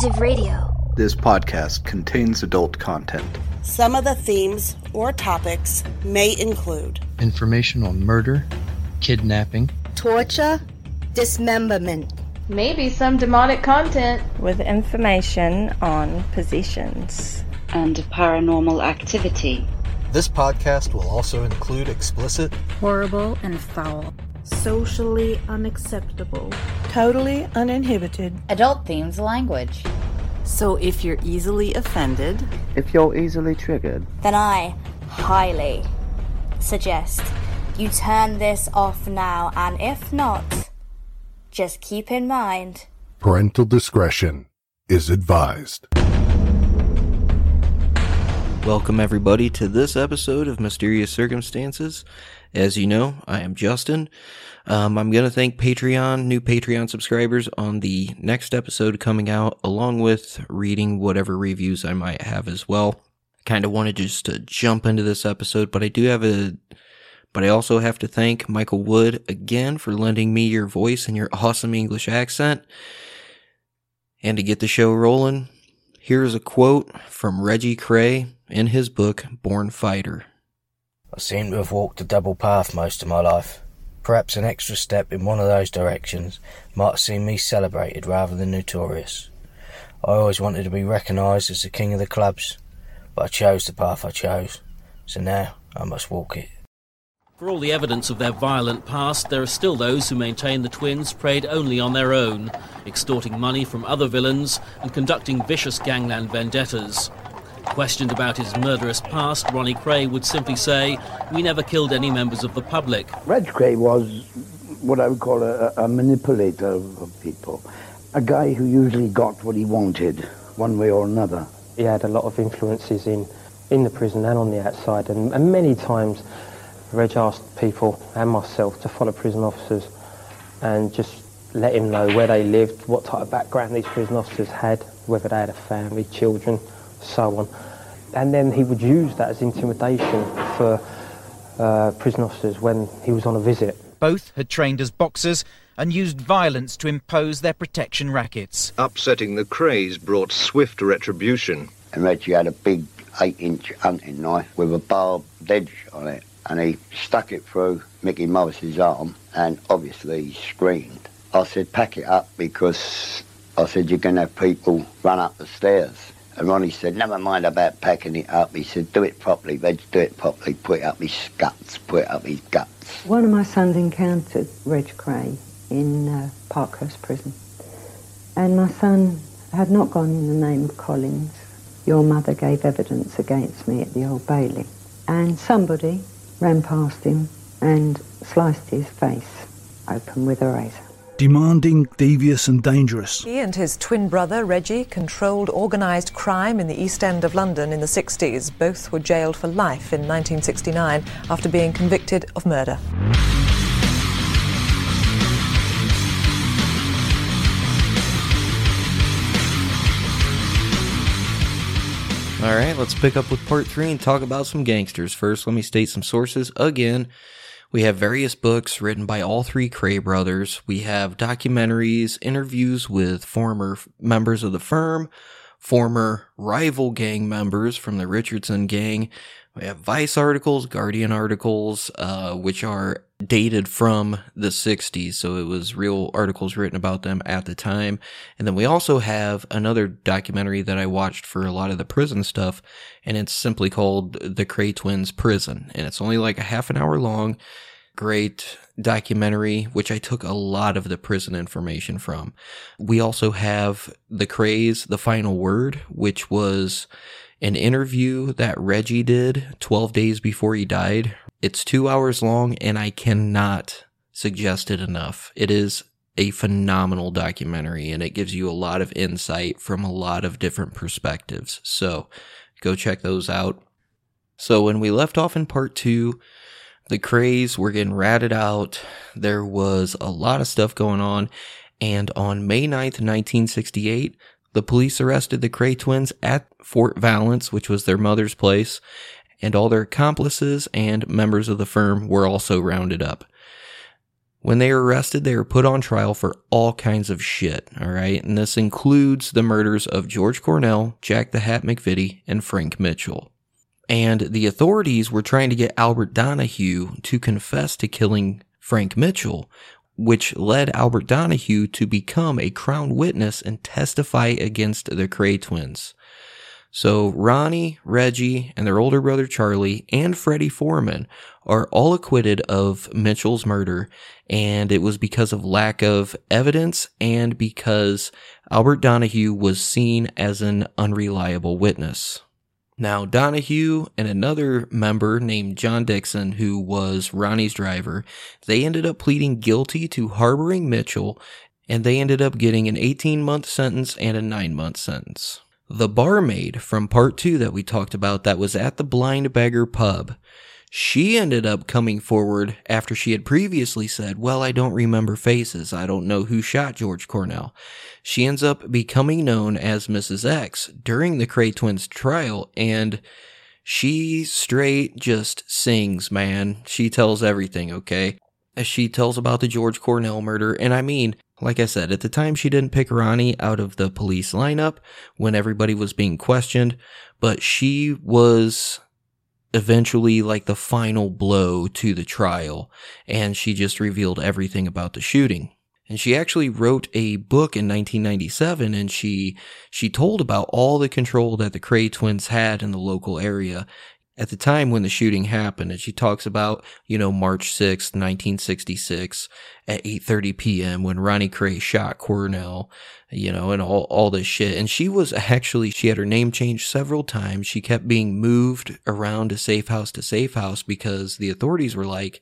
Age of Radio. This podcast contains adult content. Some of the themes or topics may include information on murder, kidnapping, torture, dismemberment, maybe some demonic content, with information on possessions, and paranormal activity. This podcast will also include explicit, horrible, and foul socially unacceptable, totally uninhibited, adult themes language. So if you're easily offended, if you're easily triggered, then I highly suggest you turn this off now, and if not, just keep in mind parental discretion is advised. Welcome, everybody, to this episode of Mysterious Circumstances. As you know, I am Justin. Um, I'm going to thank Patreon, new Patreon subscribers on the next episode coming out, along with reading whatever reviews I might have as well. I Kind of wanted just to jump into this episode, but I do have a, but I also have to thank Michael Wood again for lending me your voice and your awesome English accent. And to get the show rolling, here's a quote from Reggie Kray in his book, Born Fighter. I seem to have walked a double path most of my life. Perhaps an extra step in one of those directions might have seen me celebrated rather than notorious. I always wanted to be recognised as the king of the clubs, but I chose the path I chose, so now I must walk it. For all the evidence of their violent past, there are still those who maintain the twins preyed only on their own, extorting money from other villains and conducting vicious gangland vendettas. Questioned about his murderous past, Ronnie Kray would simply say, We never killed any members of the public. Reg Kray was what I would call a, a manipulator of people, a guy who usually got what he wanted, one way or another. He had a lot of influences in, in the prison and on the outside, and, and many times Reg asked people and myself to follow prison officers and just let him know where they lived, what type of background these prison officers had, whether they had a family, children so on. And then he would use that as intimidation for uh, prison officers when he was on a visit. Both had trained as boxers and used violence to impose their protection rackets. Upsetting the Krays brought swift retribution. And Reggie had a big eight-inch hunting knife with a barbed edge on it, and he stuck it through Mickey Morris's arm, and obviously he screamed. I said, pack it up because I said, you're going to have people run up the stairs. And Ronnie said, never mind about packing it up. He said, do it properly, Reg, do it properly. Put it up his guts, put it up his guts. One of my sons encountered Reg Kray in uh, Parkhurst Prison. And my son had not gone in the name of Collins. Your mother gave evidence against me at the Old Bailey. And somebody ran past him and sliced his face open with a razor demanding, devious, and dangerous. He and his twin brother, Reggie, controlled organised crime in the East End of London in the 60s. Both were jailed for life in 1969 after being convicted of murder. All right, let's pick up with part three and talk about some gangsters. First, let me state some sources again. We have various books written by all three Kray brothers. We have documentaries, interviews with former members of the firm, former rival gang members from the Richardson gang. We have Vice articles, Guardian articles, uh, which are dated from the 60s. So it was real articles written about them at the time. And then we also have another documentary that I watched for a lot of the prison stuff. And it's simply called The Kray Twins Prison. And it's only like a half an hour long. Great documentary, which I took a lot of the prison information from. We also have The Krays, The Final Word, which was an interview that Reggie did 12 days before he died. It's two hours long and I cannot suggest it enough. It is a phenomenal documentary and it gives you a lot of insight from a lot of different perspectives. So go check those out. So when we left off in part two, the Krays were getting ratted out. There was a lot of stuff going on. And on May 9th, 1968, the police arrested the Kray twins at Fort Vallance, which was their mother's place, and all their accomplices and members of the firm were also rounded up. When they are arrested, they are put on trial for all kinds of shit, all right? And this includes the murders of George Cornell, Jack the Hat McVitie, and Frank Mitchell. And the authorities were trying to get Albert Donoghue to confess to killing Frank Mitchell, which led Albert Donoghue to become a crown witness and testify against the Kray twins. So Ronnie, Reggie, and their older brother Charlie, and Freddie Foreman are all acquitted of Mitchell's murder, and it was because of lack of evidence and because Albert Donoghue was seen as an unreliable witness. Now, Donoghue and another member named John Dixon, who was Ronnie's driver, they ended up pleading guilty to harboring Mitchell, and they ended up getting an 18 month sentence and a 9 month sentence. The barmaid from part two that we talked about that was at the Blind Beggar pub, she ended up coming forward after she had previously said, Well, I don't remember faces. I don't know who shot George Cornell. She ends up becoming known as Mrs. X during the Kray twins trial, and she straight just sings, man. She tells everything, okay? As she tells about the George Cornell murder, and I mean, like I said, at the time she didn't pick Ronnie out of the police lineup when everybody was being questioned, but she was eventually like the final blow to the trial and she just revealed everything about the shooting. And she actually wrote a book in 1997 and she she told about all the control that the Kray twins had in the local area at the time when the shooting happened and she talks about you know march 6th 1966 at 8.30 p.m when ronnie Kray shot cornell you know and all, all this shit. And she was actually she had her name changed several times. She kept being moved around to safe house to safe house because the authorities were like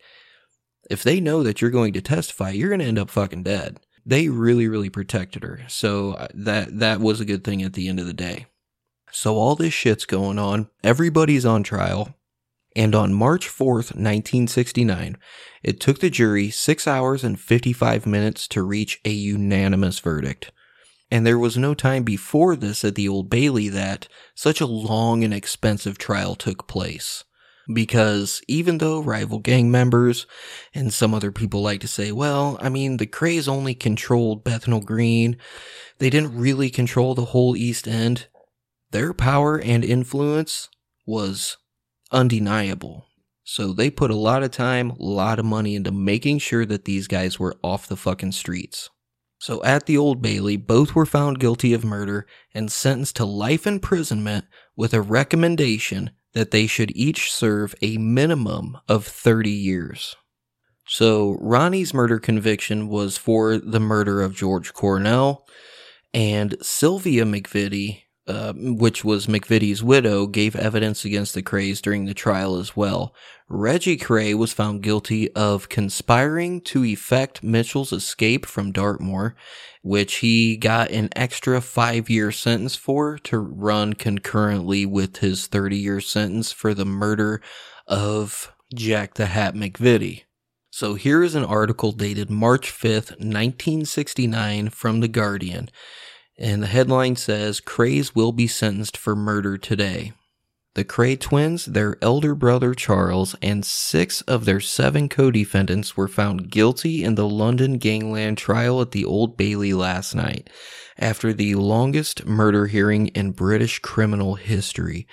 if they know that you're going to testify you're going to end up fucking dead. They really really protected her. So uh, that that was a good thing at the end of the day so all this shit's going on. Everybody's on trial. And on March 4th, 1969, it took the jury 6 hours and 55 minutes to reach a unanimous verdict. And there was no time before this at the Old Bailey that such a long and expensive trial took place. Because even though rival gang members and some other people like to say, well, I mean, the Krays only controlled Bethnal Green, they didn't really control the whole East End their power and influence was undeniable. So they put a lot of time, a lot of money into making sure that these guys were off the fucking streets. So at the Old Bailey, both were found guilty of murder and sentenced to life imprisonment with a recommendation that they should each serve a minimum of 30 years. So Ronnie's murder conviction was for the murder of George Cornell, and Sylvia McVitie uh, which was McVitie's widow, gave evidence against the Krays during the trial as well. Reggie Kray was found guilty of conspiring to effect Mitchell's escape from Dartmoor, which he got an extra five year sentence for to run concurrently with his 30 year sentence for the murder of Jack the Hat McVitie. So here is an article dated March 5th, 1969 from The Guardian. And the headline says Krays will be sentenced for murder today. The Kray twins, their elder brother Charles, and six of their seven co defendants were found guilty in the London gangland trial at the Old Bailey last night, after the longest murder hearing in British criminal history.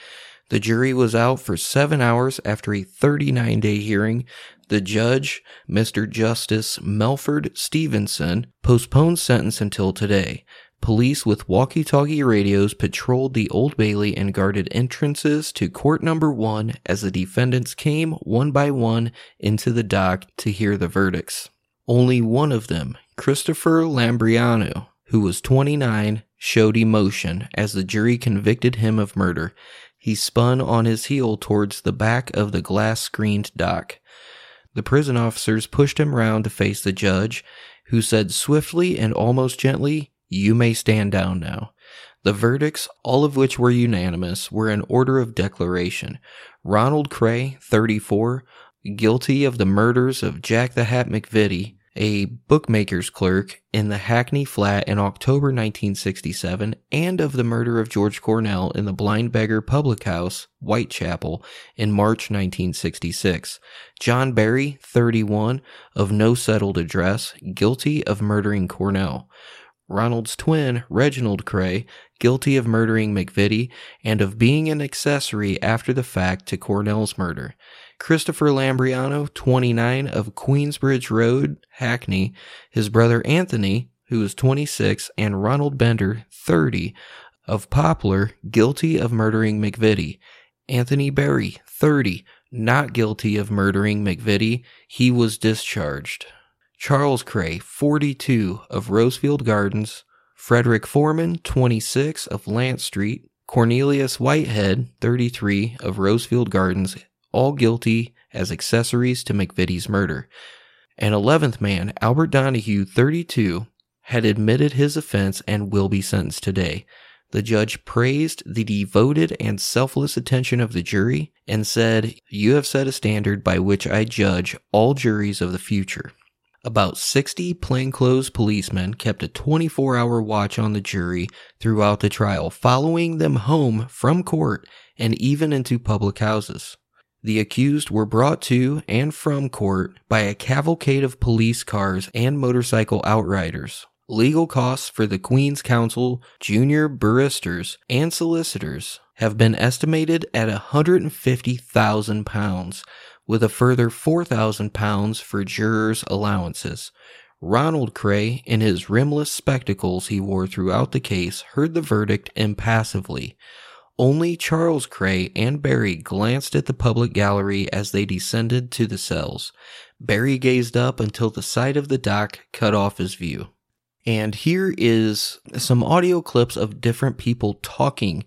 The jury was out for seven hours after a 39 day hearing. The judge, Mr. Justice Melford Stevenson, postponed sentence until today. Police with walkie talkie radios patrolled the Old Bailey and guarded entrances to court number one as the defendants came one by one into the dock to hear the verdicts. Only one of them, Christopher Lambrianou, who was 29, showed emotion as the jury convicted him of murder. He spun on his heel towards the back of the glass screened dock. The prison officers pushed him round to face the judge, who said swiftly and almost gently, you may stand down now. The verdicts, all of which were unanimous, were in order of declaration. Ronald Kray, 34, guilty of the murders of Jack the Hat McVitie a bookmaker's clerk in the Hackney flat in October 1967, and of the murder of George Cornell in the Blind Beggar Public House, Whitechapel, in March 1966. John Barry, 31, of no settled address, guilty of murdering Cornell. Ronald's twin, Reginald Kray, guilty of murdering McVitie and of being an accessory after the fact to Cornell's murder. Christopher Lambrianou, 29, of Queensbridge Road, Hackney, his brother Anthony, who was 26, and Ronald Bender, 30, of Poplar, guilty of murdering McVitie. Anthony Berry, 30, not guilty of murdering McVitie. He was discharged. Charles Kray, 42, of Rosefield Gardens, Frederick Foreman, 26, of Lance Street, Cornelius Whitehead, 33, of Rosefield Gardens, all guilty as accessories to McVitie's murder. An 11th man, Albert Donoghue, 32, had admitted his offense and will be sentenced today. The judge praised the devoted and selfless attention of the jury and said, You have set a standard by which I judge all juries of the future. About 60 plainclothes policemen kept a 24 hour watch on the jury throughout the trial, following them home from court and even into public houses. The accused were brought to and from court by a cavalcade of police cars and motorcycle outriders. Legal costs for the Queen's Counsel, junior barristers, and solicitors have been estimated at £150,000, with a further £4,000 for jurors' allowances. Ronald Kray, in his rimless spectacles he wore throughout the case, heard the verdict impassively. Only Charles Kray and Barry glanced at the public gallery as they descended to the cells. Barry gazed up until the sight of the dock cut off his view. And here is some audio clips of different people talking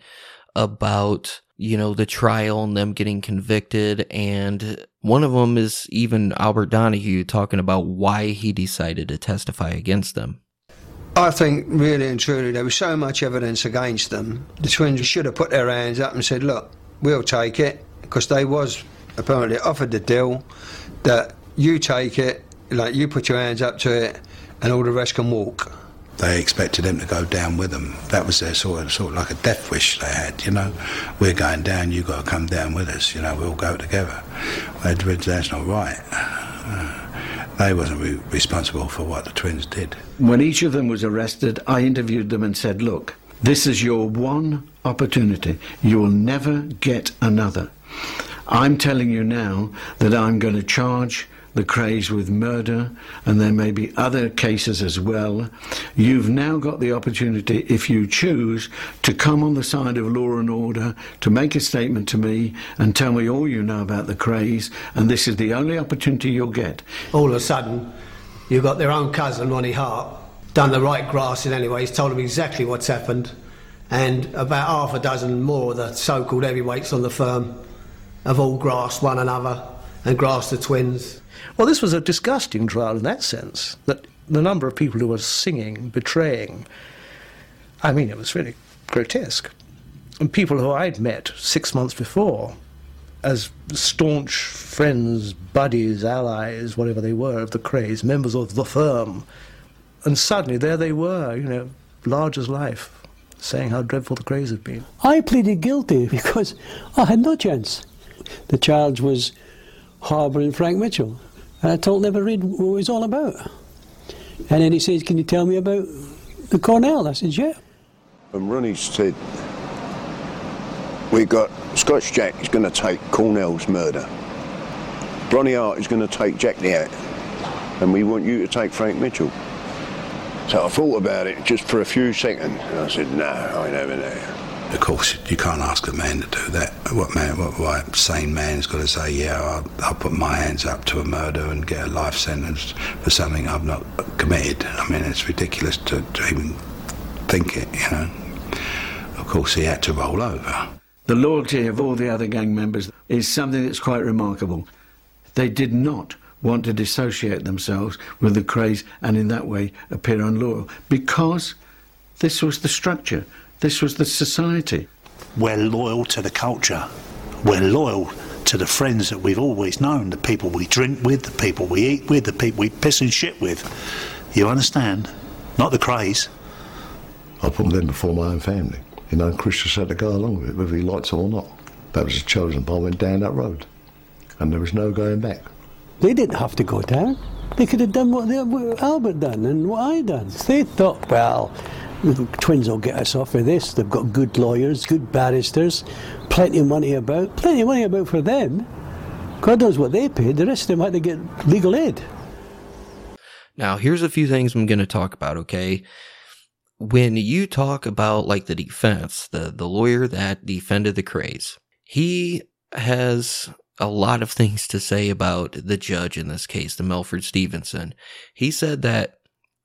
about, you know, the trial and them getting convicted. And one of them is even Albert Donoghue talking about why he decided to testify against them. I think really and truly there was so much evidence against them. The twins should have put their hands up and said, "Look, we'll take it," because they was apparently offered the deal that you take it, like you put your hands up to it, and all the rest can walk. They expected him to go down with them. That was their sort of, sort of like a death wish they had, you know. We're going down, you've got to come down with us, you know, we'll go together. That's not right. They wasn't re- responsible for what the twins did. When each of them was arrested, I interviewed them and said, look, this is your one opportunity. You will never get another. I'm telling you now that I'm going to charge the Krays with murder, and there may be other cases as well. You've now got the opportunity, if you choose, to come on the side of law and order, to make a statement to me and tell me all you know about the Krays, and this is the only opportunity you'll get. All of a sudden, you've got their own cousin, Ronnie Hart, done the right grassing anyway. He's told them exactly what's happened, and about half a dozen more of the so called heavyweights on the firm have all grasped one another and grasped the twins. Well, this was a disgusting trial in that sense, that the number of people who were singing, betraying, I mean, it was really grotesque. And people who I'd met six months before as staunch friends, buddies, allies, whatever they were, of the Krays, members of the firm. And suddenly there they were, you know, large as life, saying how dreadful the Krays had been. I pleaded guilty because I had no chance. The charge was harbouring Frank Mitchell. And I told him, never read what it was all about. And then he says, Can you tell me about the Cornell? I said, Yeah. And Ronnie said, We got Scotch Jack is going to take Cornell's murder. Ronnie Hart is going to take Jack the Hat. And we want you to take Frank Mitchell. So I thought about it just for a few seconds. And I said, No, I ain't know. Of course, you can't ask a man to do that. What man, what, what sane man's got to say, yeah, I'll, I'll, put my hands up to a murder and get a life sentence for something I've not committed? I mean, it's ridiculous to, to even think it, you know. Of course, he had to roll over. The loyalty of all the other gang members is something that's quite remarkable. They did not want to dissociate themselves with the Krays and in that way appear unloyal because this was the structure. This was the society. We're loyal to the culture. We're loyal to the friends that we've always known, the people we drink with, the people we eat with, the people we piss and shit with. You understand? Not the Krays. I put them before my own family. You know, Chris just had to go along with it, whether he liked it or not. That was his chosen path. I went down that road, and there was no going back. They didn't have to go down. They could have done what, they, what Albert done and what I done. They thought, well, the twins will get us off of this. They've got good lawyers, good barristers, plenty of money about. Plenty of money about for them. God knows what they paid. The rest of them had to get legal aid. Now, here's a few things I'm going to talk about, okay? When you talk about like the defense, the, the lawyer that defended the Krays, he has a lot of things to say about the judge in this case, the Melford Stevenson. He said that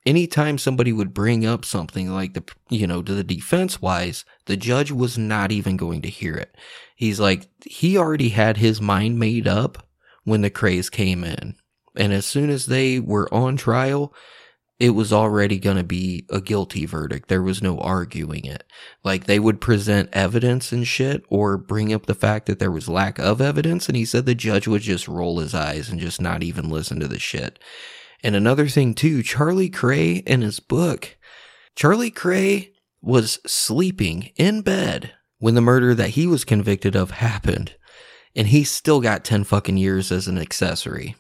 anytime somebody would bring up something like the, you know, to the defense wise, the judge was not even going to hear it. He's like, he already had his mind made up when the Krays came in. And as soon as they were on trial, it was already going to be a guilty verdict. There was no arguing it. Like they would present evidence and shit or bring up the fact that there was lack of evidence. And he said the judge would just roll his eyes and just not even listen to the shit. And another thing too, Charlie Kray in his book, Charlie Kray was sleeping in bed when the murder that he was convicted of happened. And he still got 10 fucking years as an accessory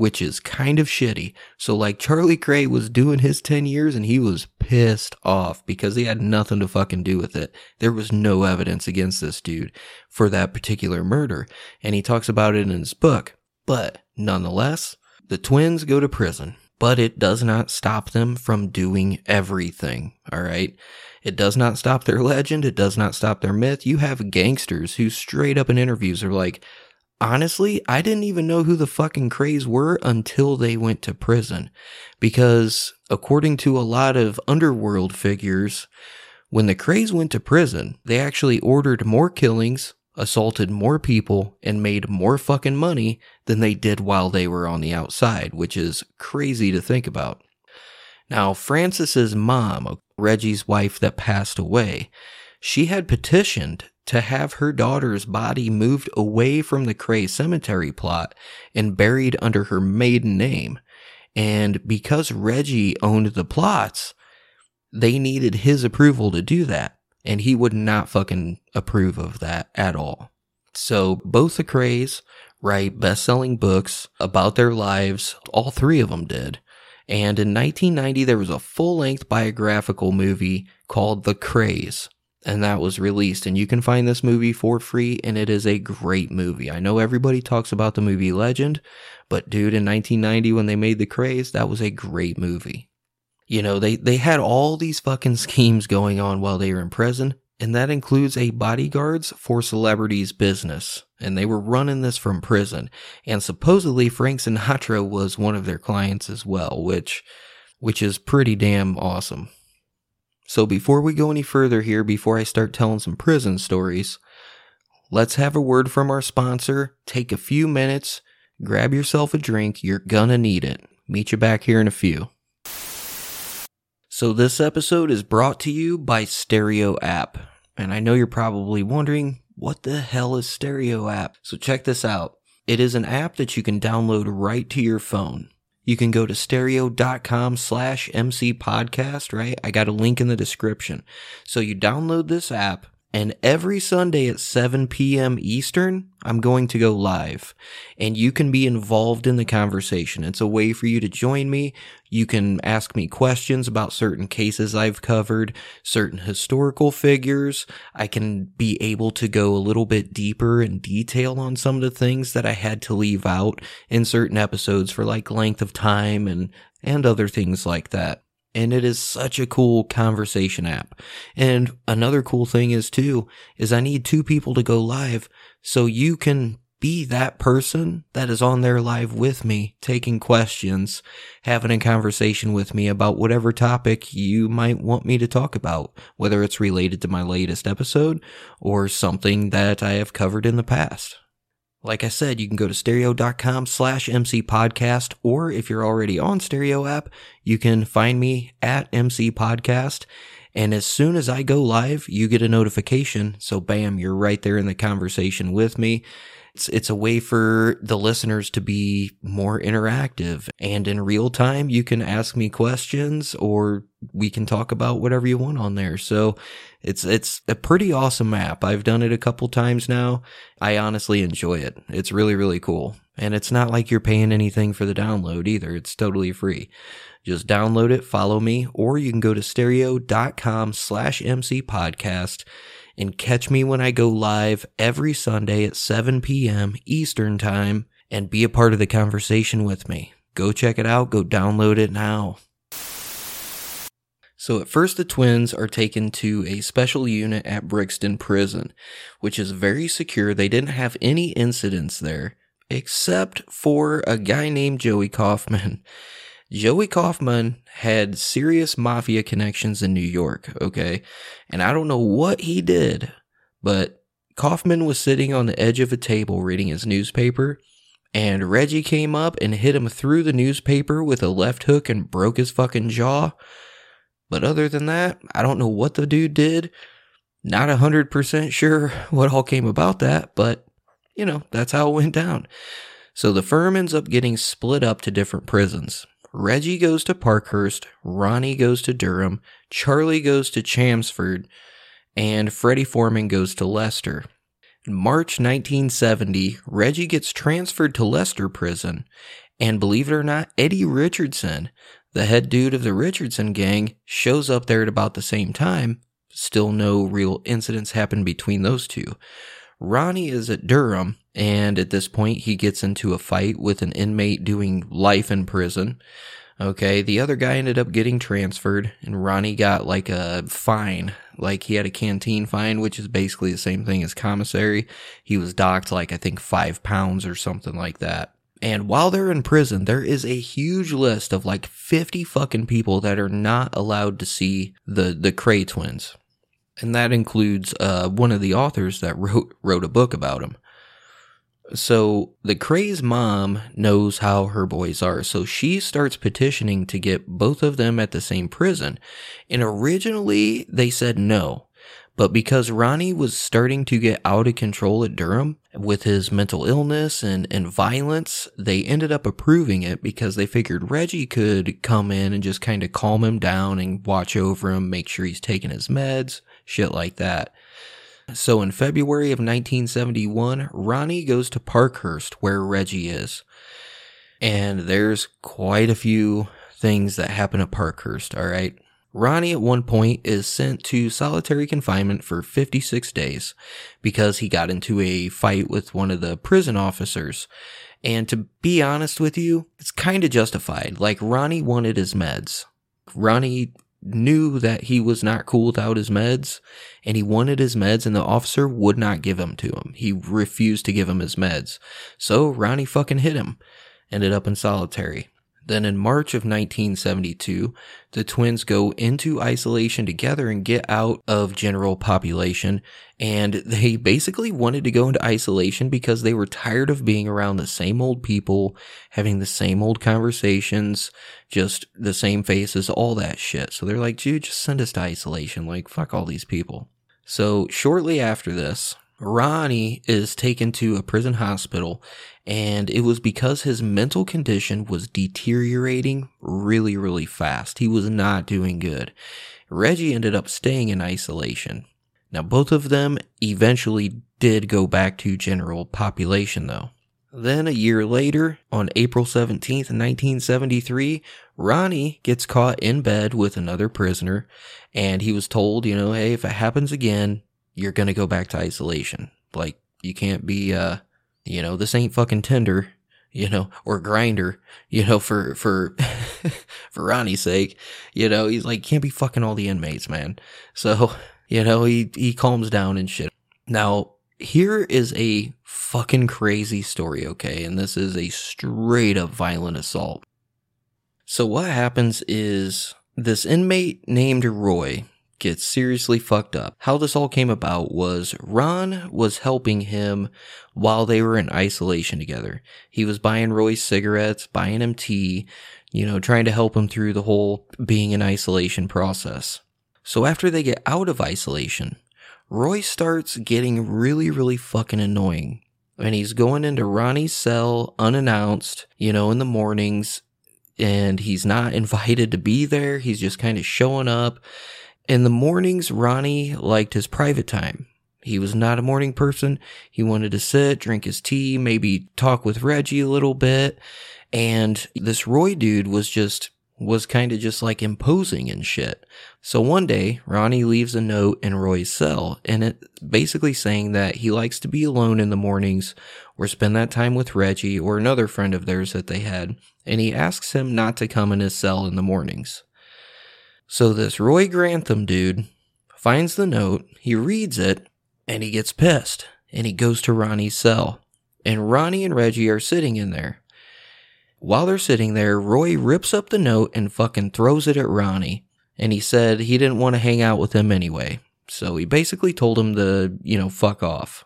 which is kind of shitty. So like Charlie Kray was doing his 10 years and he was pissed off because he had nothing to fucking do with it. There was no evidence against this dude for that particular murder. And he talks about it in his book. But nonetheless, the twins go to prison, but it does not stop them from doing everything. All right. It does not stop their legend. It does not stop their myth. You have gangsters who straight up in interviews are like, honestly, I didn't even know who the fucking Krays were until they went to prison. Because according to a lot of underworld figures, when the Krays went to prison, they actually ordered more killings, assaulted more people, and made more fucking money than they did while they were on the outside, which is crazy to think about. Now, Frances's mom, Reggie's wife that passed away, she had petitioned to have her daughter's body moved away from the Kray cemetery plot and buried under her maiden name. And because Reggie owned the plots, they needed his approval to do that. And he would not fucking approve of that at all. So both the Krays write best selling books about their lives. All three of them did. And in 1990, there was a full length biographical movie called The Krays and that was released. And you can find this movie for free, and it is a great movie. I know everybody talks about the movie Legend, but dude, in 1990 when they made The Krays, that was a great movie. You know, they, they had all these fucking schemes going on while they were in prison, and that includes a bodyguards for celebrities business. And they were running this from prison. And supposedly Frank Sinatra was one of their clients as well, which, which is pretty damn awesome. So before we go any further here, before I start telling some prison stories, let's have a word from our sponsor. Take a few minutes, grab yourself a drink. You're gonna need it. Meet you back here in a few. So this episode is brought to you by Stereo App. And I know you're probably wondering, what the hell is Stereo App? So check this out. It is an app that you can download right to your phone you can go to stereo.com slash MC podcast, right? I got a link in the description. So you download this app and every Sunday at 7 p.m. Eastern, I'm going to go live and you can be involved in the conversation. It's a way for you to join me. You can ask me questions about certain cases I've covered, certain historical figures. I can be able to go a little bit deeper in detail on some of the things that I had to leave out in certain episodes for like length of time and, and other things like that and it is such a cool conversation app. And another cool thing is too, is I need two people to go live so you can be that person that is on there live with me, taking questions, having a conversation with me about whatever topic you might want me to talk about, whether it's related to my latest episode or something that I have covered in the past. Like I said, you can go to stereo.com slash MC podcast, or if you're already on stereo app, you can find me at MC podcast. And as soon as I go live, you get a notification. So bam, you're right there in the conversation with me. It's, it's a way for the listeners to be more interactive and in real time, you can ask me questions or we can talk about whatever you want on there. So it's, it's a pretty awesome app. I've done it a couple times now. I honestly enjoy it. It's really, really cool. And it's not like you're paying anything for the download either. It's totally free. Just download it, follow me, or you can go to stereo.com slash MC podcast and catch me when I go live every Sunday at 7 p.m. Eastern Time and be a part of the conversation with me. Go check it out. Go download it now. So at first the twins are taken to a special unit at Brixton Prison, which is very secure. They didn't have any incidents there except for a guy named Joey Kaufman. Joey Kaufman had serious mafia connections in New York, okay? And I don't know what he did, but Kaufman was sitting on the edge of a table reading his newspaper, and Reggie came up and hit him through the newspaper with a left hook and broke his fucking jaw. But other than that, I don't know what the dude did. Not 100% sure what all came about that, but you know, that's how it went down. So the firm ends up getting split up to different prisons. Reggie goes to Parkhurst, Ronnie goes to Durham, Charlie goes to Chelmsford, and Freddie Foreman goes to Leicester. In March 1970, Reggie gets transferred to Leicester Prison, and believe it or not, Eddie Richardson, the head dude of the Richardson gang, shows up there at about the same time. Still no real incidents happen between those two. Ronnie is at Durham, and at this point, he gets into a fight with an inmate doing life in prison. Okay, the other guy ended up getting transferred, and Ronnie got like a fine. Like he had a canteen fine, which is basically the same thing as commissary. He was docked like I think five pounds or something like that. And while they're in prison, there is a huge list of like 50 fucking people that are not allowed to see the, the Kray twins. And that includes, uh, one of the authors that wrote, wrote a book about them. So the Kray's mom knows how her boys are, so she starts petitioning to get both of them at the same prison. And originally they said no. But because Ronnie was starting to get out of control at Durham with his mental illness and, and violence, they ended up approving it because they figured Reggie could come in and just kind of calm him down and watch over him, make sure he's taking his meds, shit like that. So in February of 1971, Ronnie goes to Parkhurst where Reggie is. And there's quite a few things that happen at Parkhurst, alright? Ronnie at one point is sent to solitary confinement for 56 days because he got into a fight with one of the prison officers. And to be honest with you, it's kind of justified. Like Ronnie wanted his meds. Ronnie knew that he was not cool without his meds and he wanted his meds and the officer would not give them to him. He refused to give him his meds. So Ronnie fucking hit him. Ended up in solitary. Then in March of 1972, the twins go into isolation together and get out of general population. And they basically wanted to go into isolation because they were tired of being around the same old people, having the same old conversations, just the same faces, all that shit. So they're like, dude, just send us to isolation. Like, fuck all these people. So shortly after this, Ronnie is taken to a prison hospital and it was because his mental condition was deteriorating really, really fast. He was not doing good. Reggie ended up staying in isolation. Now, both of them eventually did go back to general population though. Then a year later, on April 17th, 1973, Ronnie gets caught in bed with another prisoner and he was told, you know, hey, if it happens again, you're going to go back to isolation. Like, you can't be, uh, you know, this ain't fucking Tinder, you know, or Grindr, you know, for, for, for Ronnie's sake, you know, he's like, can't be fucking all the inmates, man. So, you know, he, he calms down and shit. Now, here is a fucking crazy story, okay? And this is a straight up violent assault. So what happens is this inmate named Roy gets seriously fucked up. How this all came about was Ron was helping him while they were in isolation together. He was buying Roy cigarettes, buying him tea, you know, trying to help him through the whole being in isolation process. So after they get out of isolation, Roy starts getting really, really fucking annoying. and he's going into Ronnie's cell unannounced, you know, in the mornings, and he's not invited to be there. He's just kind of showing up. In the mornings, Ronnie liked his private time. He was not a morning person. He wanted to sit, drink his tea, maybe talk with Reggie a little bit. And this Roy dude was just, was kind of just like imposing and shit. So one day, Ronnie leaves a note in Roy's cell and it basically saying that he likes to be alone in the mornings or spend that time with Reggie or another friend of theirs that they had. And he asks him not to come in his cell in the mornings. So this Roy Grantham dude finds the note, he reads it, and he gets pissed and he goes to Ronnie's cell. And Ronnie and Reggie are sitting in there. While they're sitting there, Roy rips up the note and fucking throws it at Ronnie. And he said he didn't want to hang out with him anyway. So he basically told him to, you know, fuck off.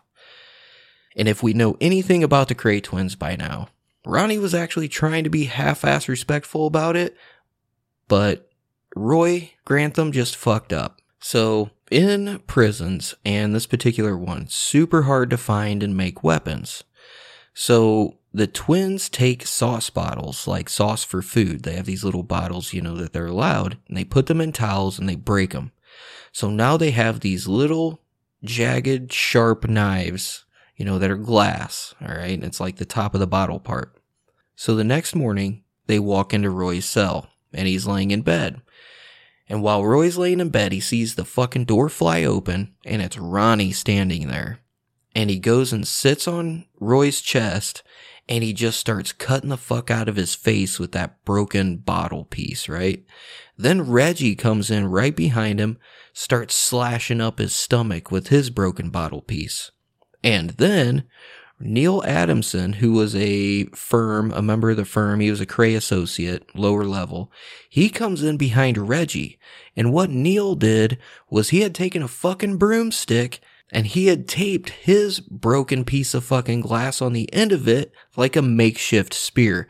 And if we know anything about the Kray twins by now, Ronnie was actually trying to be half ass respectful about it, but Roy Grantham just fucked up. So, in prisons, and this particular one, super hard to find and make weapons. So, the twins take sauce bottles, like sauce for food. They have these little bottles, you know, that they're allowed, and they put them in towels and they break them. So now they have these little jagged, sharp knives, you know, that are glass, all right? And it's like the top of the bottle part. So the next morning, they walk into Roy's cell, and he's laying in bed. And while Roy's laying in bed, he sees the fucking door fly open, and it's Ronnie standing there. And he goes and sits on Roy's chest, and he just starts cutting the fuck out of his face with that broken bottle piece, right? Then Reggie comes in right behind him, starts slashing up his stomach with his broken bottle piece. And then Neil Adamson, who was a firm, a member of the firm, he was a Kray associate, lower level. He comes in behind Reggie. And what Neil did was he had taken a fucking broomstick and he had taped his broken piece of fucking glass on the end of it like a makeshift spear.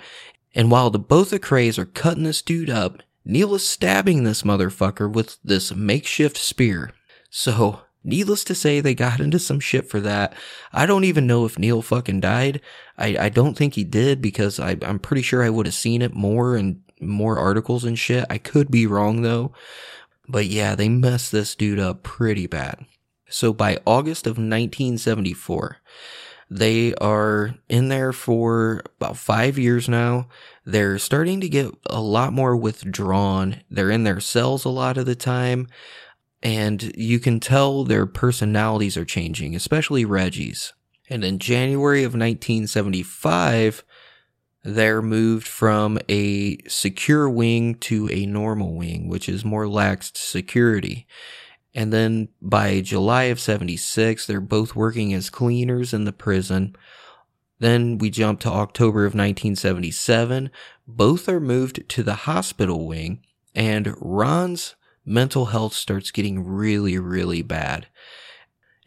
And while the both the Krays are cutting this dude up, Neil is stabbing this motherfucker with this makeshift spear. So, needless to say, they got into some shit for that. I don't even know if Neil fucking died. I, I don't think he did because I, I'm pretty sure I would have seen it more and more articles and shit. I could be wrong though. But yeah, they messed this dude up pretty bad. So by August of 1974, they are in there for about five years now. They're starting to get a lot more withdrawn. They're in their cells a lot of the time. And you can tell their personalities are changing, especially Reggie's. And in January of 1975, they're moved from a secure wing to a normal wing, which is more laxed security. And then by July of 76, they're both working as cleaners in the prison. Then we jump to October of 1977. Both are moved to the hospital wing, and Ron's mental health starts getting really, really bad.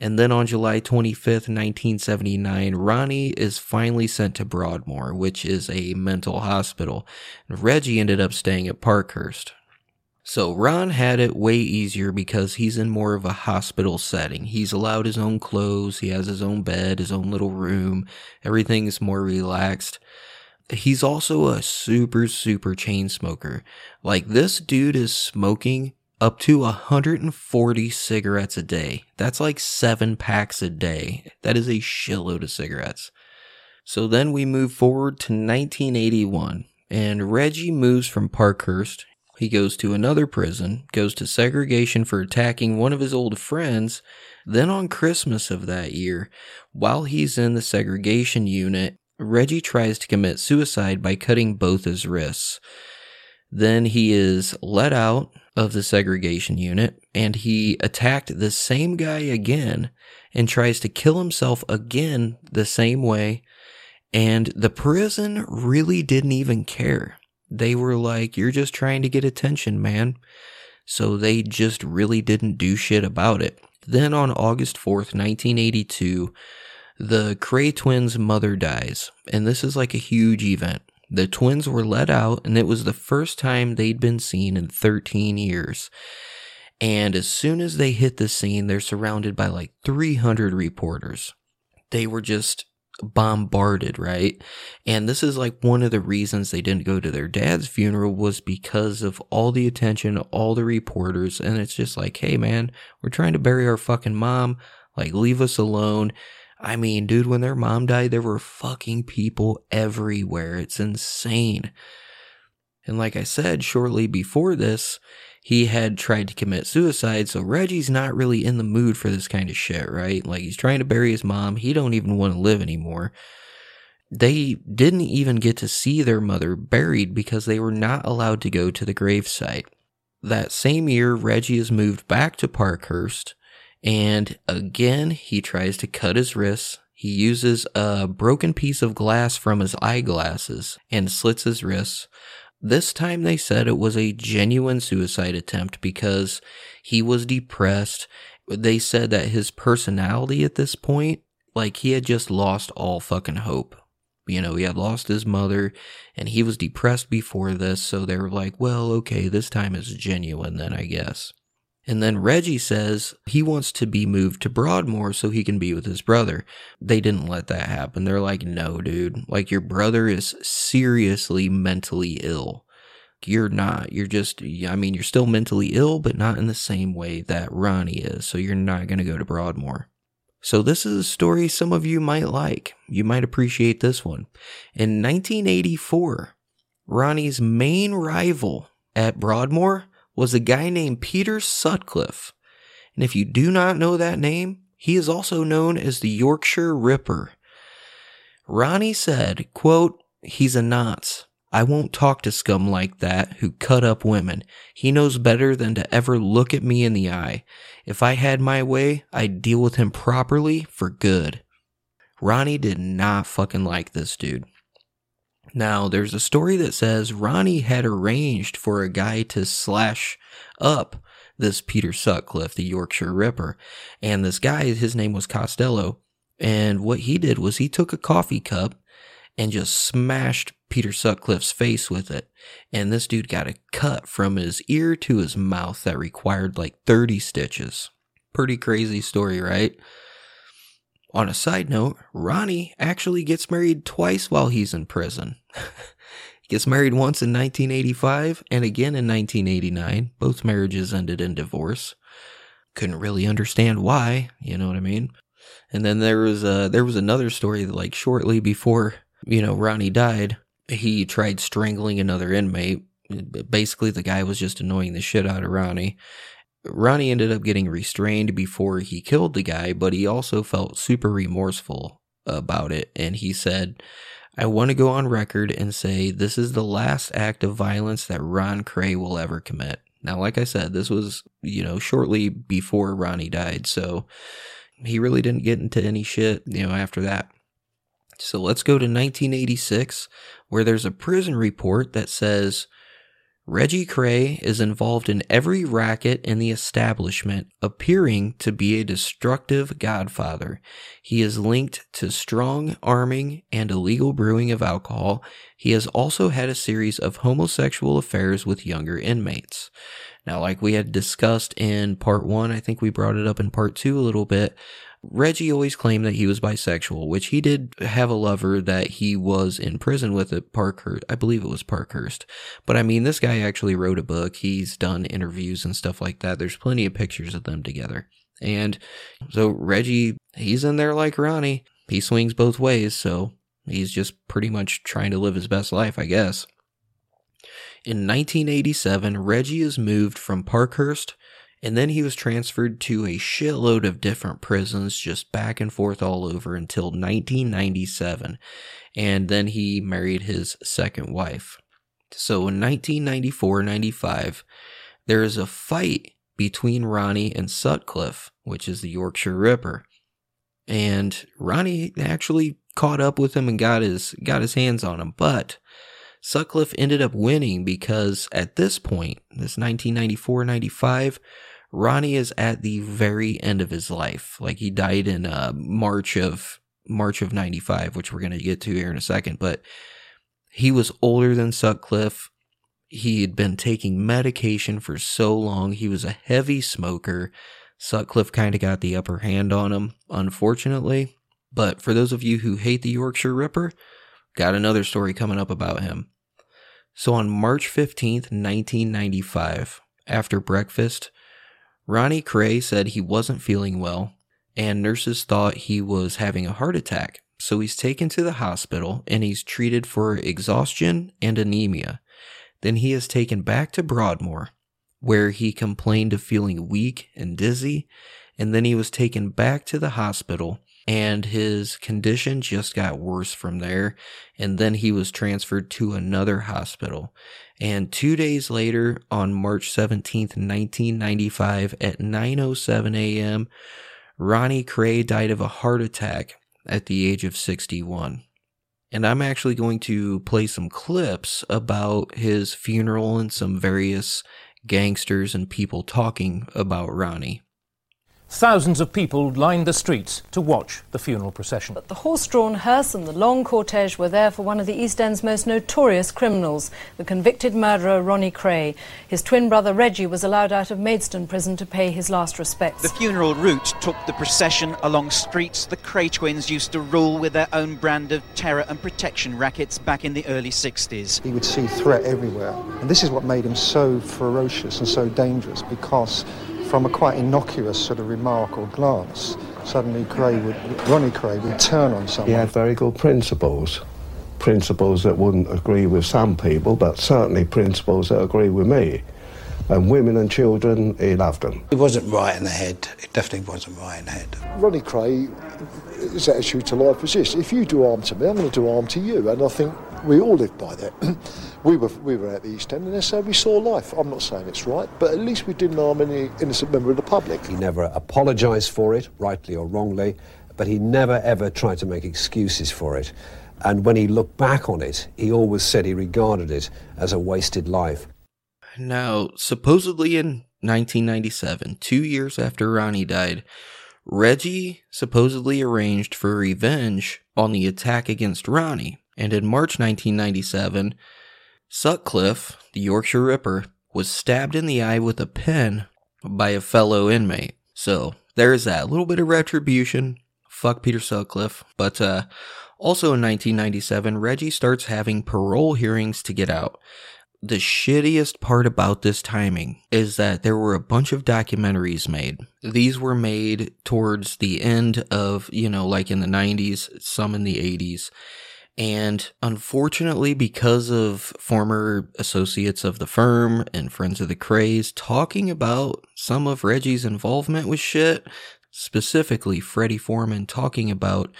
And then on July 25th, 1979, Ronnie is finally sent to Broadmoor, which is a mental hospital. Reggie ended up staying at Parkhurst. So Ron had it way easier because he's in more of a hospital setting. He's allowed his own clothes, he has his own bed, his own little room. Everything's more relaxed. He's also a super, super chain smoker. Like this dude is smoking up to 140 cigarettes a day. That's like seven packs a day. That is a shitload of cigarettes. So then we move forward to 1981 and Reggie moves from Parkhurst. He goes to another prison, goes to segregation for attacking one of his old friends. Then on Christmas of that year, while he's in the segregation unit, Reggie tries to commit suicide by cutting both his wrists. Then he is let out of the segregation unit and he attacked the same guy again and tries to kill himself again the same way. And the prison really didn't even care. They were like, you're just trying to get attention, man. So they just really didn't do shit about it. Then on August 4th, 1982, the Kray twins' mother dies. And this is like a huge event. The twins were let out, and it was the first time they'd been seen in 13 years. And as soon as they hit the scene, they're surrounded by like 300 reporters. They were just bombarded, right? And this is like one of the reasons they didn't go to their dad's funeral was because of all the attention, all the reporters. And it's just like, hey, man, we're trying to bury our fucking mom. Like, leave us alone. I mean, dude, when their mom died, there were fucking people everywhere. It's insane. And like I said, shortly before this, he had tried to commit suicide. So Reggie's not really in the mood for this kind of shit, right? Like he's trying to bury his mom. He don't even want to live anymore. They didn't even get to see their mother buried because they were not allowed to go to the gravesite. That same year, Reggie is moved back to Parkhurst, and again, he tries to cut his wrists. He uses a broken piece of glass from his eyeglasses and slits his wrists. This time they said it was a genuine suicide attempt because he was depressed. They said that his personality at this point, like he had just lost all fucking hope. You know, he had lost his mother and he was depressed before this. So they were like, well, okay, this time is genuine then, I guess. And then Reggie says he wants to be moved to Broadmoor so he can be with his brother. They didn't let that happen. They're like, no, dude. Like, your brother is seriously mentally ill. You're not. You're just, I mean, you're still mentally ill, but not in the same way that Ronnie is. So you're not going to go to Broadmoor. So this is a story some of you might like. You might appreciate this one. In 1984, Ronnie's main rival at Broadmoor was a guy named Peter Sutcliffe. And if you do not know that name, he is also known as the Yorkshire Ripper. Ronnie said, quote, he's a nonce. I won't talk to scum like that who cut up women. He knows better than to ever look at me in the eye. If I had my way, I'd deal with him properly for good. Ronnie did not fucking like this dude. Now, there's a story that says Ronnie had arranged for a guy to slash up this Peter Sutcliffe, the Yorkshire Ripper. And this guy, his name was Costello. And what he did was he took a coffee cup and just smashed Peter Sutcliffe's face with it. And this dude got a cut from his ear to his mouth that required like 30 stitches. Pretty crazy story, right? On a side note, Ronnie actually gets married twice while he's in prison. he gets married once in 1985 and again in 1989. Both marriages ended in divorce. Couldn't really understand why, you know what I mean? And then there was a, there was another story that like shortly before, you know, Ronnie died, he tried strangling another inmate. Basically, the guy was just annoying the shit out of Ronnie. Ronnie ended up getting restrained before he killed the guy, but he also felt super remorseful about it. And he said, I want to go on record and say this is the last act of violence that Ron Kray will ever commit. Now, like I said, this was, you know, shortly before Ronnie died. So he really didn't get into any shit, you know, after that. So let's go to 1986, where there's a prison report that says Reggie Kray is involved in every racket in the establishment, appearing to be a destructive godfather. He is linked to strong arming and illegal brewing of alcohol. He has also had a series of homosexual affairs with younger inmates. Now, like we had discussed in part one, I think we brought it up in part two a little bit. Reggie always claimed that he was bisexual, which he did have a lover that he was in prison with at Parkhurst. I believe it was Parkhurst. But I mean, this guy actually wrote a book. He's done interviews and stuff like that. There's plenty of pictures of them together. And so Reggie, he's in there like Ronnie. He swings both ways, so he's just pretty much trying to live his best life, I guess. In 1987, Reggie is moved from Parkhurst and then he was transferred to a shitload of different prisons, just back and forth all over until 1997. And then he married his second wife. So in 1994 95, there is a fight between Ronnie and Sutcliffe, which is the Yorkshire Ripper. And Ronnie actually caught up with him and got his got his hands on him, but Sutcliffe ended up winning because at this point, this 1994 95, Ronnie is at the very end of his life. Like he died in uh, March of March of 95, which we're going to get to here in a second, but he was older than Sutcliffe. He had been taking medication for so long. He was a heavy smoker. Sutcliffe kind of got the upper hand on him, unfortunately. But for those of you who hate the Yorkshire Ripper, got another story coming up about him. So on March 15th, 1995, after breakfast, Ronnie Kray said he wasn't feeling well, and nurses thought he was having a heart attack. So he's taken to the hospital and he's treated for exhaustion and anemia. Then he is taken back to Broadmoor, where he complained of feeling weak and dizzy. And then he was taken back to the hospital and his condition just got worse from there. And then he was transferred to another hospital. And two days later, on March 17th, 1995, at 9.07 a.m., Ronnie Kray died of a heart attack at the age of 61. And I'm actually going to play some clips about his funeral and some various gangsters and people talking about Ronnie. Thousands of people lined the streets to watch the funeral procession. The horse-drawn hearse and the long cortege were there for one of the East End's most notorious criminals, the convicted murderer Ronnie Kray. His twin brother Reggie was allowed out of Maidstone prison to pay his last respects. The funeral route took the procession along streets the Kray twins used to rule with their own brand of terror and protection rackets back in the early 60s. He would see threat everywhere. And this is what made him so ferocious and so dangerous because from a quite innocuous sort of remark or glance, suddenly Kray would, Ronnie Kray would turn on someone. He had very good principles. Principles that wouldn't agree with some people, but certainly principles that agree with me. And women and children, he loved them. He wasn't right in the head. He definitely wasn't right in the head. Ronnie Kray, his attitude to life was this: if you do harm to me, I'm going to do harm to you. And I think we all lived by that. we were we were at the East End, and that's how we saw life. I'm not saying it's right, but at least we didn't harm any innocent member of the public. He never apologised for it, rightly or wrongly, but he never ever tried to make excuses for it. And when he looked back on it, he always said he regarded it as a wasted life. Now, supposedly in 1997, two years after Ronnie died, Reggie supposedly arranged for revenge on the attack against Ronnie. And in March 1997, Sutcliffe, the Yorkshire Ripper, was stabbed in the eye with a pen by a fellow inmate. So there's that. A little bit of retribution. Fuck Peter Sutcliffe. But uh, also in 1997, Reggie starts having parole hearings to get out. The shittiest part about this timing is that there were a bunch of documentaries made. These were made towards the end of, you know, like in the 90s, some in the 80s. And unfortunately, because of former associates of the firm and friends of the Krays talking about some of Reggie's involvement with shit, specifically Freddie Foreman talking about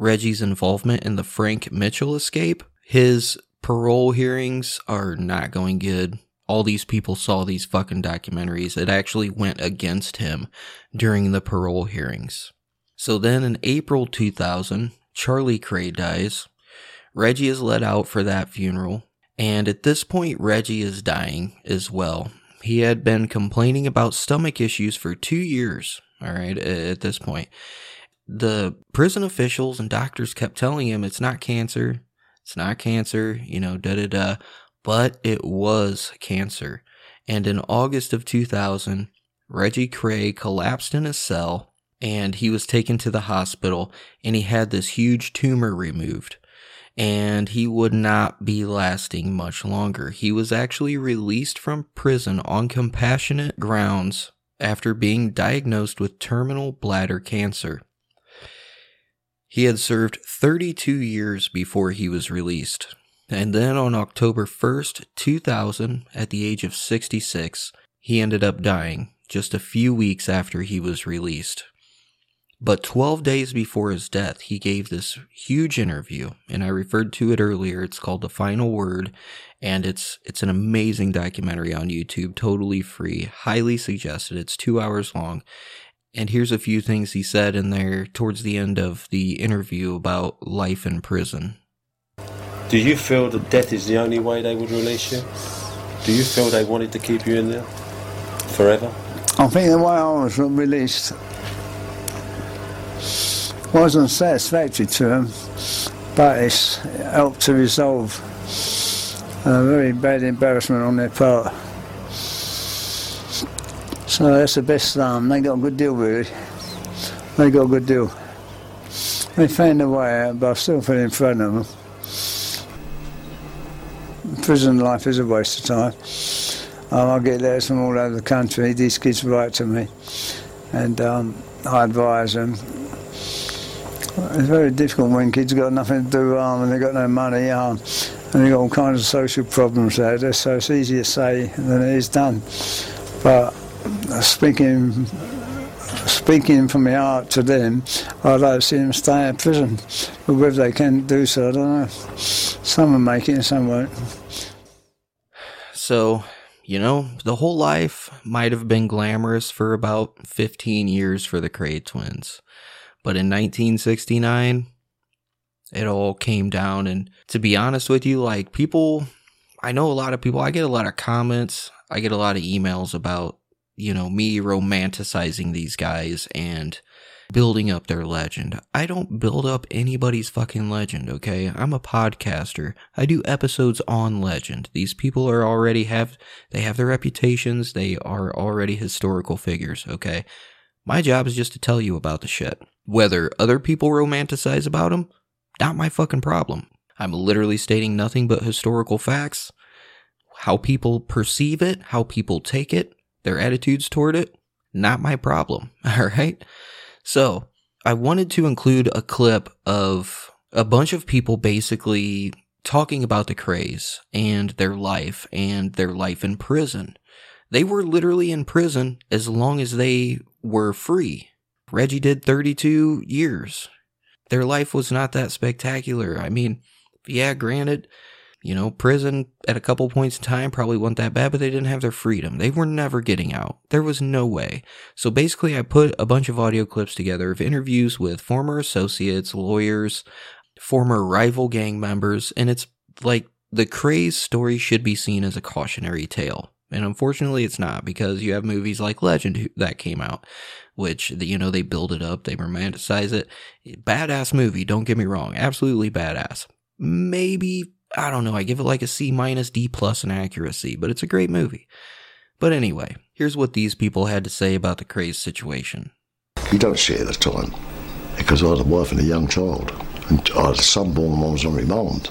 Reggie's involvement in the Frank Mitchell escape, his parole hearings are not going good. All these people saw these fucking documentaries. It actually went against him during the parole hearings. So then in April 2000, Charlie Kray dies. Reggie is let out for that funeral. And at this point, Reggie is dying as well. He had been complaining about stomach issues for two years, all right, at this point. The prison officials and doctors kept telling him it's not cancer, it's not cancer, you know, da da da. But it was cancer. And in August of 2000, Reggie Kray collapsed in a cell and he was taken to the hospital and he had this huge tumor removed. And he would not be lasting much longer. He was actually released from prison on compassionate grounds after being diagnosed with terminal bladder cancer. He had served 32 years before he was released. And then on October 1st, 2000, at the age of 66, he ended up dying just a few weeks after he was released. But 12 days before his death, he gave this huge interview, and I referred to it earlier. It's called The Final Word, and it's it's an amazing documentary on YouTube, totally free, highly suggested. It's 2 hours long. And here's a few things he said in there towards the end of the interview about life in prison. Do you feel that death is the only way they would release you? Do you feel they wanted to keep you in there forever? I think the way I was released wasn't satisfactory to them, but it's helped to resolve a very bad embarrassment on their part. So that's the best um, they got a good deal really. They got a good deal. They found a way out, but I still feel in front of them. Prison life is a waste of time. Um, I get letters from all over the country. These kids write to me, and um, I advise them. It's very difficult when kids got nothing to do harm and they've got no money, um, and they've got all kinds of social problems there. So it's easier to say than it is done. But speaking speaking from my heart to them, I'd like to see them stay in prison. But whether they can do so, I don't know. Some will make it and some won't. So, you know, the whole life might have been glamorous for about 15 years for the Kray twins. But in 1969, it all came down. And to be honest with you, like people, I know a lot of people, I get a lot of comments, I get a lot of emails about, you know, me romanticizing these guys and building up their legend. I don't build up anybody's fucking legend, okay? I'm a podcaster. I do episodes on legend. These people are already have they have their reputations, they are already historical figures, okay? My job is just to tell you about the shit. Whether other people romanticize about them, not my fucking problem. I'm literally stating nothing but historical facts. How people perceive it, how people take it, their attitudes toward it, not my problem. All right? So, I wanted to include a clip of a bunch of people basically talking about the Krays and their life and their life in prison. They were literally in prison as long as they were free. Reggie did 32 years. Their life was not that spectacular. I mean, yeah, granted, you know, prison at a couple points in time probably wasn't that bad, but they didn't have their freedom. They were never getting out. There was no way. So basically, I put a bunch of audio clips together of interviews with former associates, lawyers, former rival gang members, and it's like the Krays story should be seen as a cautionary tale. And unfortunately, it's not because you have movies like Legend that came out, which, you know, they build it up, they romanticize it. Eh, badass movie, don't get me wrong. Absolutely badass. Maybe, I don't know, I give it like a C minus D plus in accuracy, but it's a great movie. But anyway, here's what these people had to say about the Krays situation. You don't see it at the time because I had a wife and a young child, and I had a son born when I was on remand.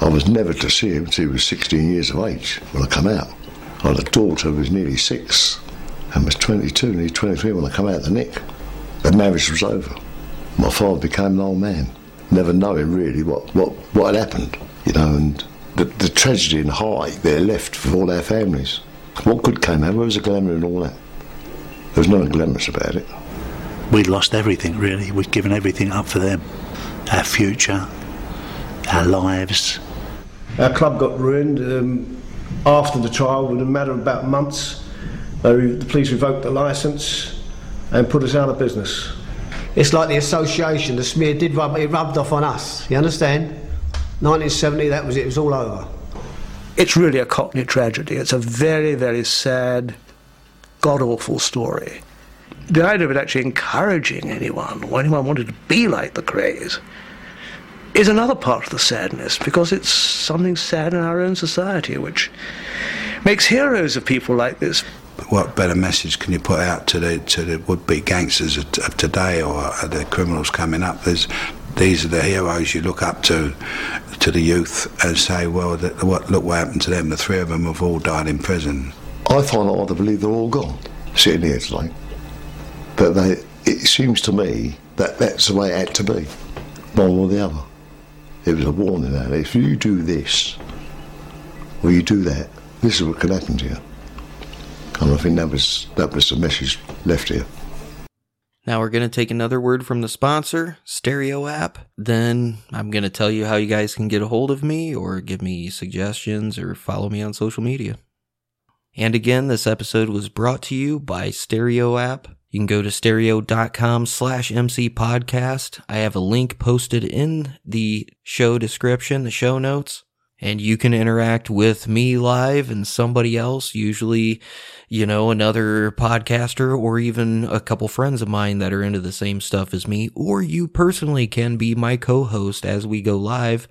I was never to see him until he was 16 years of age when I come out. I had a daughter who was nearly six and was 22, nearly 23 when I come out of the nick. The marriage was over. My father became an old man, never knowing really what, what, what had happened, you know, and the, the tragedy and heartache there left for all our families. What good came out? Where was the glamour and all that? There was nothing glamorous about it. We'd lost everything, really. We'd given everything up for them. Our future, our lives. Our club got ruined um, after the trial, within a matter of about months. They, the police revoked the licence and put us out of business. It's like the association, the smear did rub, it rubbed off on us, you understand? 1970, that was it, it was all over. It's really a Cockney tragedy. It's a very, very sad, god awful story. The idea of it actually encouraging anyone or anyone wanted to be like the Krays is another part of the sadness because it's something sad in our own society which makes heroes of people like this. What better message can you put out to the to the would-be gangsters of, of today or the criminals coming up? There's these are the heroes you look up to to the youth and say, well, the, what look what happened to them. The three of them have all died in prison. I find it hard to believe they're all gone, sitting here today. But they, it seems to me that that's the way it had to be, one or the other. It was a warning that if you do this or you do that, this is what can happen to you. And I think that was that was the message left here. Now we're going to take another word from the sponsor, Stereo App. Then I'm going to tell you how you guys can get a hold of me or give me suggestions or follow me on social media. And again, this episode was brought to you by Stereo App. You can go to stereo.com slash MC podcast. I have a link posted in the show description, the show notes, and you can interact with me live and somebody else, usually, you know, another podcaster or even a couple friends of mine that are into the same stuff as me, or you personally can be my co-host as we go live.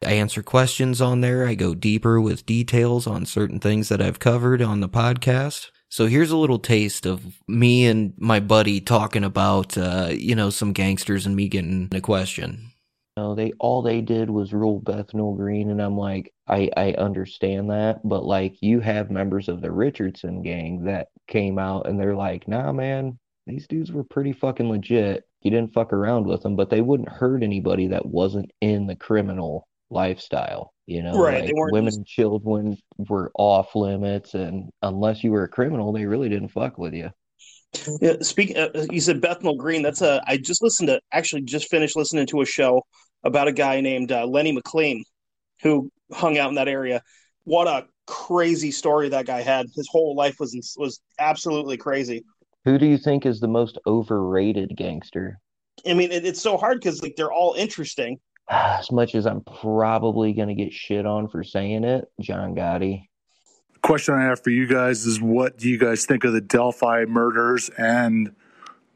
I answer questions on there. I go deeper with details on certain things that I've covered on the podcast. So here's a little taste of me and my buddy talking about, uh, you know, some gangsters and me getting a question. No, they all they did was rule Bethnal Green, and I'm like, I I understand that, but like you have members of the Richardson gang that came out and they're like, nah, man, these dudes were pretty fucking legit. You didn't fuck around with them, but they wouldn't hurt anybody that wasn't in the criminal lifestyle. You know, Right, like women just- and children were off limits, and unless you were a criminal, they really didn't fuck with you. Yeah, speaking, uh, you said Bethnal Green. That's a. I just listened to, actually, just finished listening to a show about a guy named uh, Lenny McLean, who hung out in that area. What a crazy story that guy had. His whole life was was absolutely crazy. Who do you think is the most overrated gangster? I mean, it, it's so hard because like they're all interesting. As much as I'm probably gonna get shit on for saying it, John Gotti. Question I have for you guys is what do you guys think of the Delphi murders and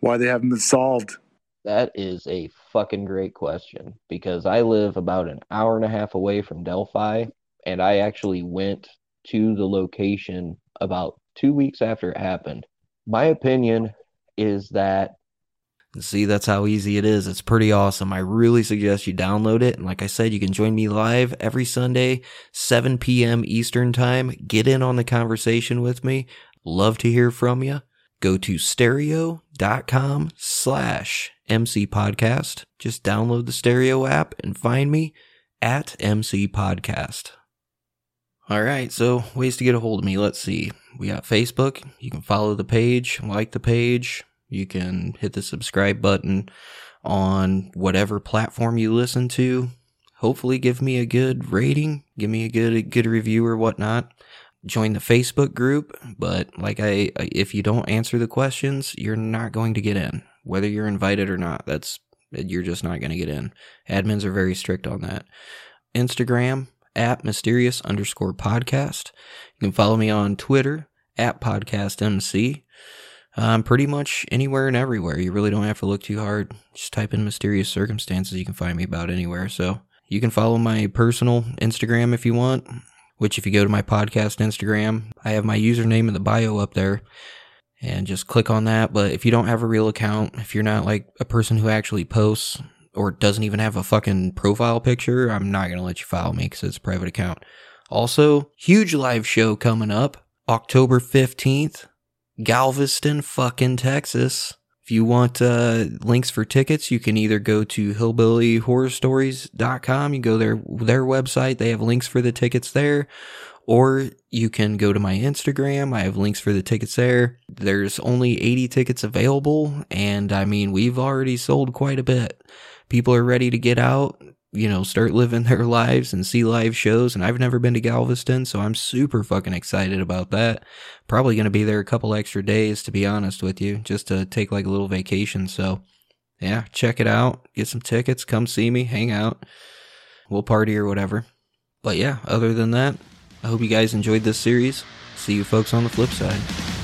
why they haven't been solved? That is a fucking great question because I live about an hour and a half away from Delphi, and I actually went to the location about two weeks after it happened. My opinion is that See, that's how easy it is. It's pretty awesome. I really suggest you download it. And like I said, you can join me live every Sunday, 7 p.m. Eastern Time. Get in on the conversation with me. Love to hear from you. Go to stereo.com slash MC Podcast. Just download the stereo app and find me at MC Podcast. All right, so ways to get a hold of me. Let's see. We got Facebook. You can follow the page, like the page. You can hit the subscribe button on whatever platform you listen to. Hopefully, give me a good rating, give me a good a good review or whatnot. Join the Facebook group, but like I, if you don't answer the questions, you're not going to get in, whether you're invited or not. That's you're just not going to get in. Admins are very strict on that. Instagram at mysterious underscore podcast. You can follow me on Twitter at podcast MC. Um, pretty much anywhere and everywhere. You really don't have to look too hard. Just type in mysterious circumstances. You can find me about anywhere. So you can follow my personal Instagram if you want, which if you go to my podcast Instagram, I have my username in the bio up there and just click on that. But if you don't have a real account, if you're not like a person who actually posts or doesn't even have a fucking profile picture, I'm not going to let you follow me because it's a private account. Also, huge live show coming up October 15th. Galveston, fucking Texas. If you want uh, links for tickets, you can either go to hillbillyhorrorstories.com. You go their their website; they have links for the tickets there, or you can go to my Instagram. I have links for the tickets there. There's only 80 tickets available, and I mean we've already sold quite a bit. People are ready to get out you know, start living their lives and see live shows. And I've never been to Galveston, so I'm super fucking excited about that. Probably going to be there a couple extra days, to be honest with you, just to take like a little vacation. So, yeah, check it out. Get some tickets. Come see me. Hang out. We'll party or whatever. But yeah, other than that, I hope you guys enjoyed this series. See you folks on the flip side.